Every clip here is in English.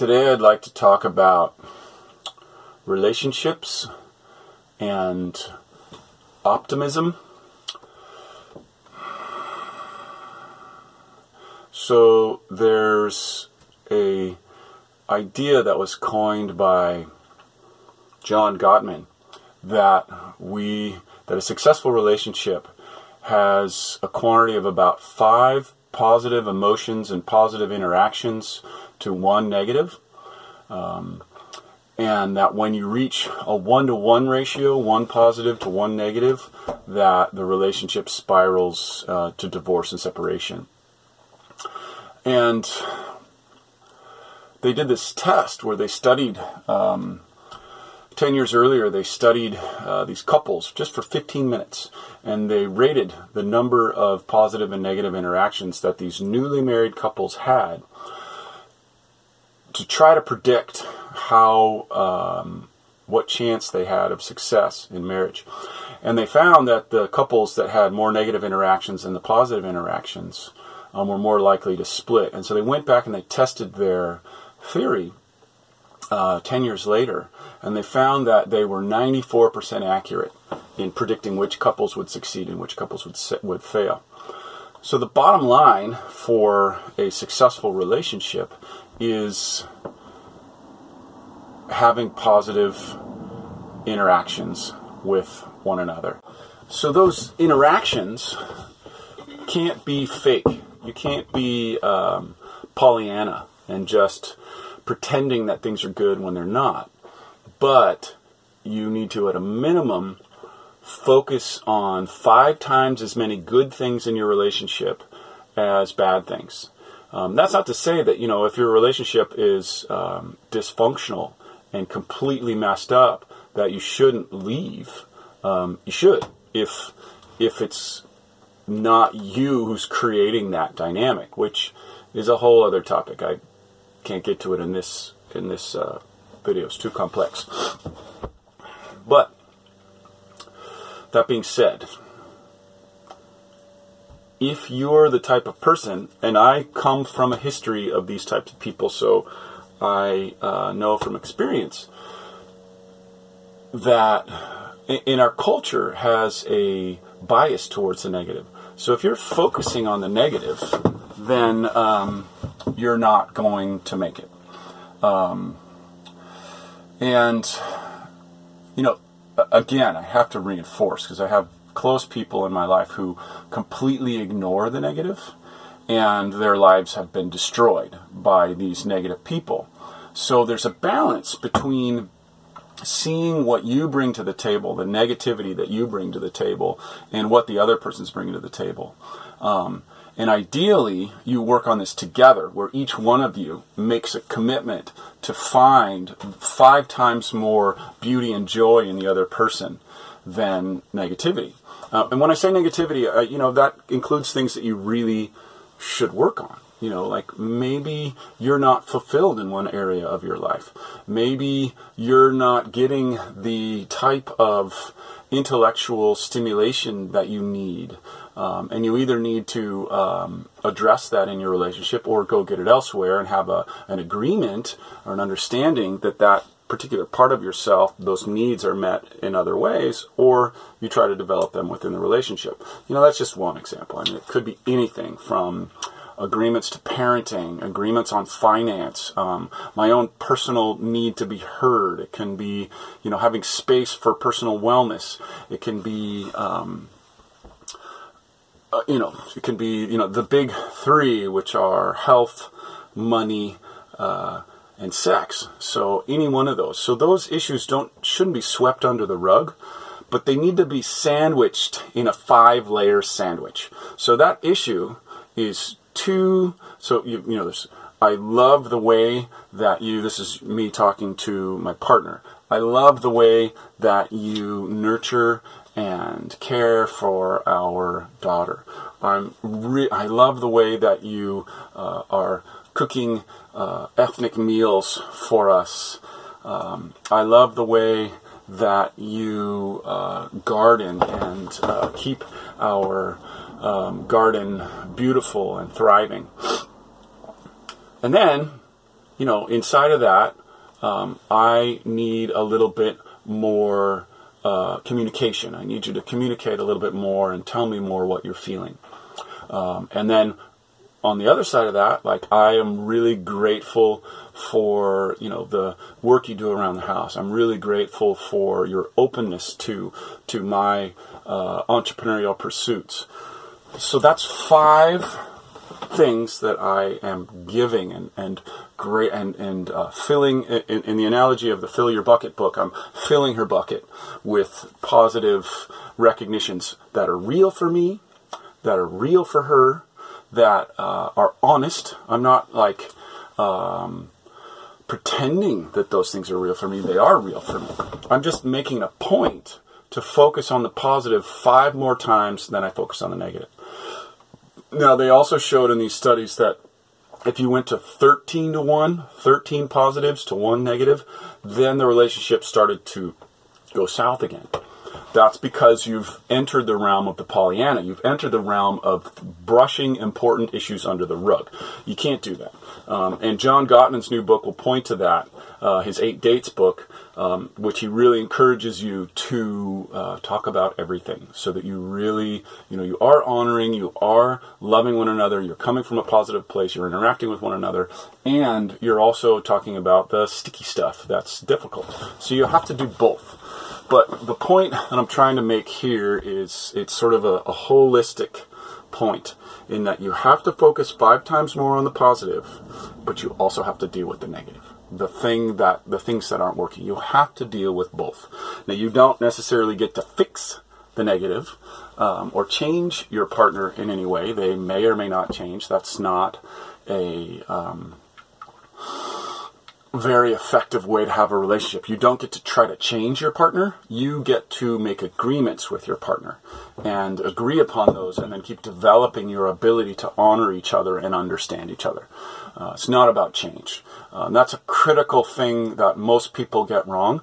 Today, I'd like to talk about relationships and optimism. So, there's a idea that was coined by John Gottman that we that a successful relationship has a quantity of about five positive emotions and positive interactions to one negative. Um, and that when you reach a one to one ratio, one positive to one negative, that the relationship spirals uh, to divorce and separation. And they did this test where they studied um, 10 years earlier, they studied uh, these couples just for 15 minutes and they rated the number of positive and negative interactions that these newly married couples had to try to predict how, um, what chance they had of success in marriage. And they found that the couples that had more negative interactions than the positive interactions um, were more likely to split. And so they went back and they tested their theory uh, 10 years later, and they found that they were 94% accurate in predicting which couples would succeed and which couples would, would fail. So, the bottom line for a successful relationship is having positive interactions with one another. So, those interactions can't be fake. You can't be um, Pollyanna and just pretending that things are good when they're not. But you need to, at a minimum, focus on five times as many good things in your relationship as bad things. Um, that's not to say that, you know, if your relationship is um, dysfunctional and completely messed up, that you shouldn't leave. Um, you should, if if it's not you who's creating that dynamic, which is a whole other topic. I can't get to it in this in this uh, video. It's too complex. But that being said, if you're the type of person, and I come from a history of these types of people, so I uh, know from experience that in our culture has a bias towards the negative. So if you're focusing on the negative, then um, you're not going to make it. Um, and, you know, again, I have to reinforce because I have close people in my life who completely ignore the negative and their lives have been destroyed by these negative people. So there's a balance between seeing what you bring to the table, the negativity that you bring to the table, and what the other person's bringing to the table. Um, and ideally, you work on this together, where each one of you makes a commitment to find five times more beauty and joy in the other person than negativity. Uh, and when I say negativity, uh, you know, that includes things that you really should work on. You know, like maybe you're not fulfilled in one area of your life. Maybe you're not getting the type of intellectual stimulation that you need. Um, and you either need to um, address that in your relationship or go get it elsewhere and have a, an agreement or an understanding that that particular part of yourself, those needs are met in other ways, or you try to develop them within the relationship. You know, that's just one example. I mean, it could be anything from agreements to parenting, agreements on finance, um, my own personal need to be heard. It can be, you know, having space for personal wellness. It can be, um, uh, you know, it can be, you know, the big three, which are health, money, uh, and sex. So any one of those. So those issues don't shouldn't be swept under the rug but they need to be sandwiched in a five layer sandwich. So that issue is two. So you, you know, this. I love the way that you. This is me talking to my partner. I love the way that you nurture and care for our daughter. I'm re- I love the way that you uh, are cooking uh, ethnic meals for us. Um, I love the way that you uh, garden and uh, keep our um, garden beautiful and thriving. And then you know, inside of that, um, I need a little bit more uh, communication. I need you to communicate a little bit more and tell me more what you're feeling. Um, and then on the other side of that, like I am really grateful for you know the work you do around the house. I'm really grateful for your openness to to my uh, entrepreneurial pursuits. So that's five things that I am giving and and great and and uh, filling in, in the analogy of the fill your bucket book. I'm filling her bucket with positive recognitions that are real for me, that are real for her, that uh, are honest. I'm not like um, pretending that those things are real for me. They are real for me. I'm just making a point to focus on the positive five more times than I focus on the negative. Now, they also showed in these studies that if you went to 13 to 1, 13 positives to 1 negative, then the relationship started to go south again. That's because you've entered the realm of the Pollyanna. You've entered the realm of brushing important issues under the rug. You can't do that. Um, and John Gottman's new book will point to that, uh, his Eight Dates book, um, which he really encourages you to uh, talk about everything so that you really, you know, you are honoring, you are loving one another, you're coming from a positive place, you're interacting with one another, and you're also talking about the sticky stuff that's difficult. So you have to do both. But the point that I'm trying to make here is it's sort of a, a holistic point in that you have to focus five times more on the positive, but you also have to deal with the negative. The thing that the things that aren't working. You have to deal with both. Now you don't necessarily get to fix the negative, um, or change your partner in any way. They may or may not change. That's not a um, very effective way to have a relationship. You don't get to try to change your partner. You get to make agreements with your partner and agree upon those and then keep developing your ability to honor each other and understand each other. Uh, it's not about change. Uh, that's a critical thing that most people get wrong.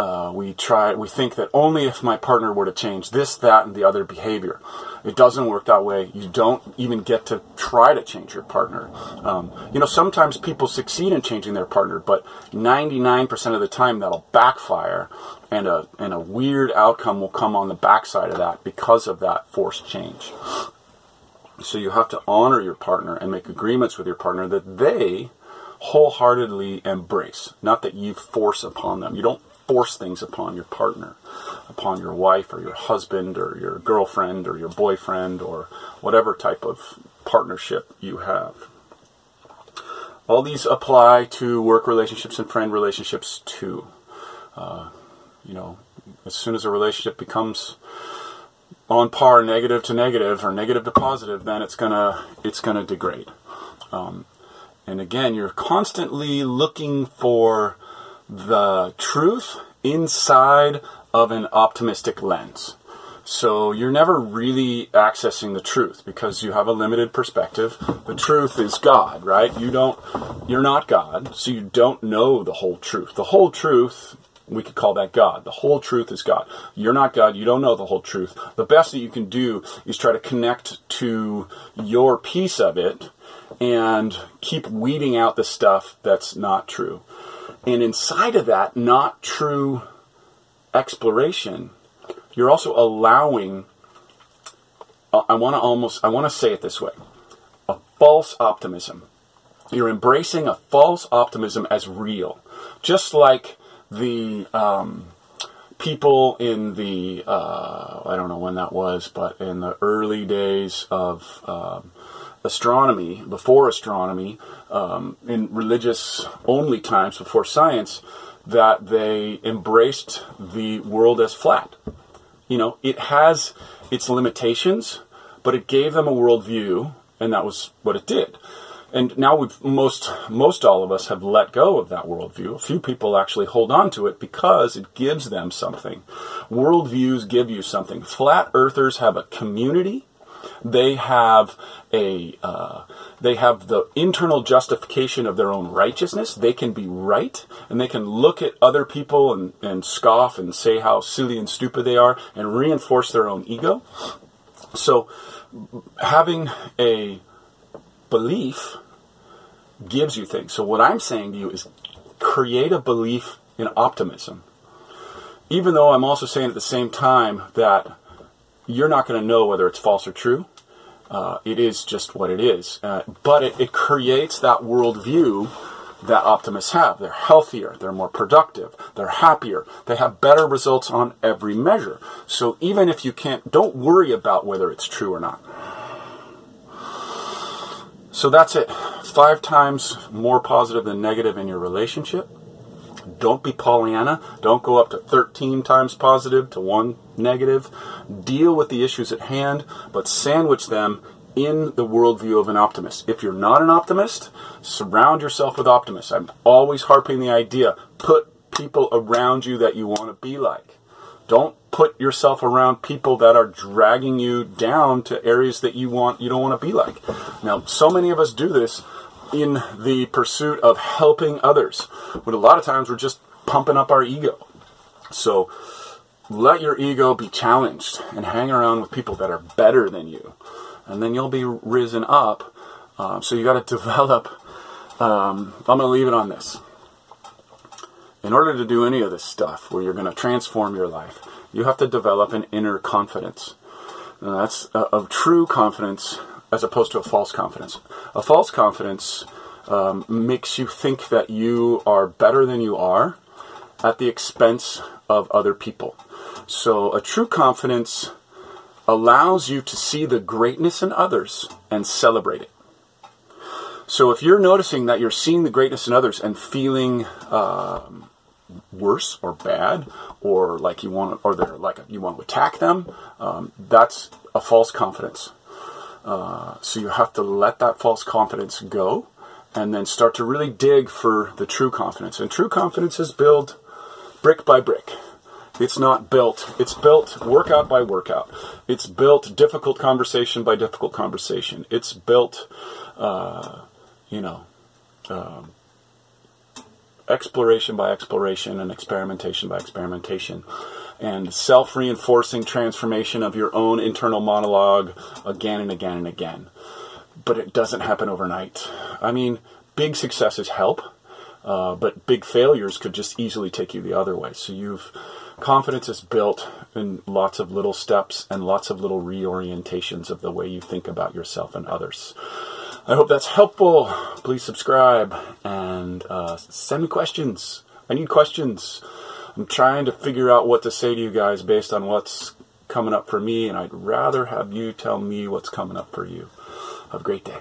Uh, we try, we think that only if my partner were to change this, that, and the other behavior. It doesn't work that way. You don't even get to try to change your partner. Um, you know, sometimes people succeed in changing their partner, but 99% of the time that'll backfire, and a and a weird outcome will come on the backside of that because of that forced change. So you have to honor your partner and make agreements with your partner that they wholeheartedly embrace, not that you force upon them. You don't force things upon your partner, upon your wife or your husband or your girlfriend or your boyfriend or whatever type of partnership you have. All these apply to work relationships and friend relationships too. Uh, you know, as soon as a relationship becomes on par negative to negative or negative to positive, then it's gonna it's gonna degrade. Um, and again, you're constantly looking for the truth inside of an optimistic lens. So you're never really accessing the truth because you have a limited perspective. The truth is God, right? You don't you're not God, so you don't know the whole truth. The whole truth we could call that God. The whole truth is God. You're not God. You don't know the whole truth. The best that you can do is try to connect to your piece of it and keep weeding out the stuff that's not true. And inside of that not true exploration, you're also allowing, uh, I want to almost, I want to say it this way a false optimism. You're embracing a false optimism as real. Just like the um, people in the, uh, I don't know when that was, but in the early days of. Um, astronomy, before astronomy, um, in religious only times before science, that they embraced the world as flat. You know, it has its limitations, but it gave them a worldview, and that was what it did. And now we've most most all of us have let go of that worldview. A few people actually hold on to it because it gives them something. Worldviews give you something. Flat earthers have a community they have a uh, they have the internal justification of their own righteousness. They can be right, and they can look at other people and, and scoff and say how silly and stupid they are, and reinforce their own ego. So, having a belief gives you things. So what I'm saying to you is create a belief in optimism. Even though I'm also saying at the same time that you're not going to know whether it's false or true. Uh, it is just what it is. Uh, but it, it creates that worldview that optimists have. They're healthier, they're more productive, they're happier, they have better results on every measure. So even if you can't, don't worry about whether it's true or not. So that's it. Five times more positive than negative in your relationship. Don't be Pollyanna. Don't go up to 13 times positive to one negative. Deal with the issues at hand, but sandwich them in the worldview of an optimist. If you're not an optimist, surround yourself with optimists. I'm always harping the idea put people around you that you want to be like. Don't put yourself around people that are dragging you down to areas that you want you don't want to be like. Now, so many of us do this in the pursuit of helping others, but a lot of times we're just pumping up our ego. So let your ego be challenged and hang around with people that are better than you and then you'll be risen up. Um, so you got to develop. Um, I'm going to leave it on this. In order to do any of this stuff where you're going to transform your life, you have to develop an inner confidence. And that's a, a true confidence as opposed to a false confidence. A false confidence um, makes you think that you are better than you are at the expense of other people. So a true confidence allows you to see the greatness in others and celebrate it. So if you're noticing that you're seeing the greatness in others and feeling um, worse or bad, or like you want, or they're like you want to attack them, um, that's a false confidence. Uh, so you have to let that false confidence go, and then start to really dig for the true confidence. And true confidence is built brick by brick. It's not built. It's built workout by workout. It's built difficult conversation by difficult conversation. It's built, uh, you know, um, exploration by exploration and experimentation by experimentation. And self reinforcing transformation of your own internal monologue again and again and again. But it doesn't happen overnight. I mean, big successes help, uh, but big failures could just easily take you the other way. So you've confidence is built in lots of little steps and lots of little reorientations of the way you think about yourself and others. I hope that's helpful. Please subscribe and uh, send me questions. I need questions. I'm trying to figure out what to say to you guys based on what's coming up for me, and I'd rather have you tell me what's coming up for you. Have a great day.